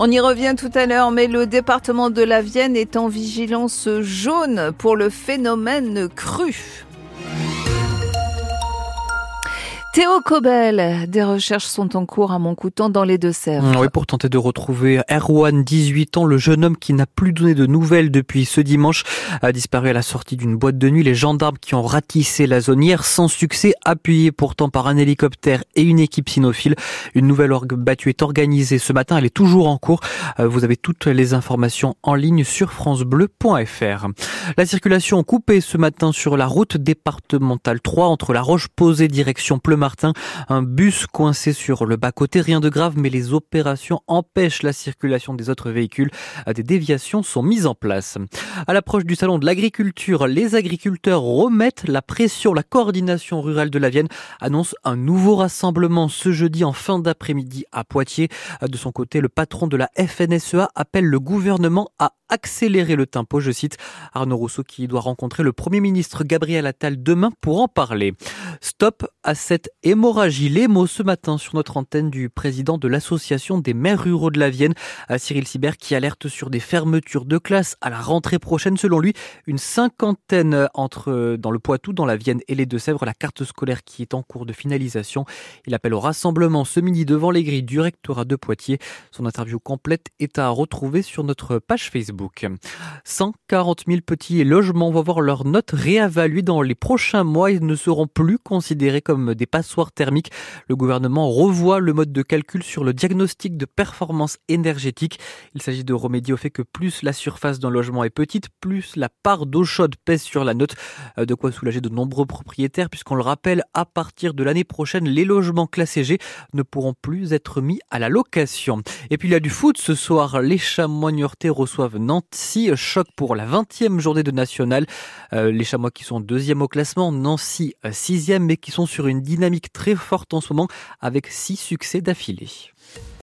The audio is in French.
On y revient tout à l'heure, mais le département de la Vienne est en vigilance jaune pour le phénomène cru. Théo Cobel, des recherches sont en cours à Montcoutan dans les Deux-Sèvres. Oui, pour tenter de retrouver Erwan, 18 ans, le jeune homme qui n'a plus donné de nouvelles depuis ce dimanche, a disparu à la sortie d'une boîte de nuit. Les gendarmes qui ont ratissé la zone hier sans succès, appuyés pourtant par un hélicoptère et une équipe cynophile. Une nouvelle orgue battue est organisée ce matin, elle est toujours en cours. Euh, vous avez toutes les informations en ligne sur francebleu.fr. La circulation coupée ce matin sur la route départementale 3 entre la Roche-Posée direction Pleumarin Martin. Un bus coincé sur le bas-côté, rien de grave, mais les opérations empêchent la circulation des autres véhicules. Des déviations sont mises en place. À l'approche du salon de l'agriculture, les agriculteurs remettent la pression. La coordination rurale de la Vienne annonce un nouveau rassemblement ce jeudi en fin d'après-midi à Poitiers. De son côté, le patron de la FNSEA appelle le gouvernement à accélérer le tempo, je cite Arnaud Rousseau qui doit rencontrer le Premier ministre Gabriel Attal demain pour en parler. Stop à cette hémorragie. Les mots ce matin sur notre antenne du président de l'association des maires ruraux de la Vienne, Cyril Sibert, qui alerte sur des fermetures de classes à la rentrée prochaine. Selon lui, une cinquantaine entre dans le Poitou, dans la Vienne et les Deux-Sèvres, la carte scolaire qui est en cours de finalisation. Il appelle au rassemblement ce midi devant les grilles du rectorat de Poitiers. Son interview complète est à retrouver sur notre page Facebook. 140 000 petits logements vont voir leur note réévaluée dans les prochains mois. Ils ne seront plus considérés comme des passoires thermiques. Le gouvernement revoit le mode de calcul sur le diagnostic de performance énergétique. Il s'agit de remédier au fait que plus la surface d'un logement est petite, plus la part d'eau chaude pèse sur la note. Euh, de quoi soulager de nombreux propriétaires, puisqu'on le rappelle, à partir de l'année prochaine, les logements classés G ne pourront plus être mis à la location. Et puis il y a du foot ce soir. Les Chamois Niortais reçoivent Nancy. Choc pour la 20e journée de nationale. Euh, les Chamois qui sont deuxième au classement, Nancy euh, sixième, mais qui sont sur une dynamique très forte en ce moment avec six succès d'affilée.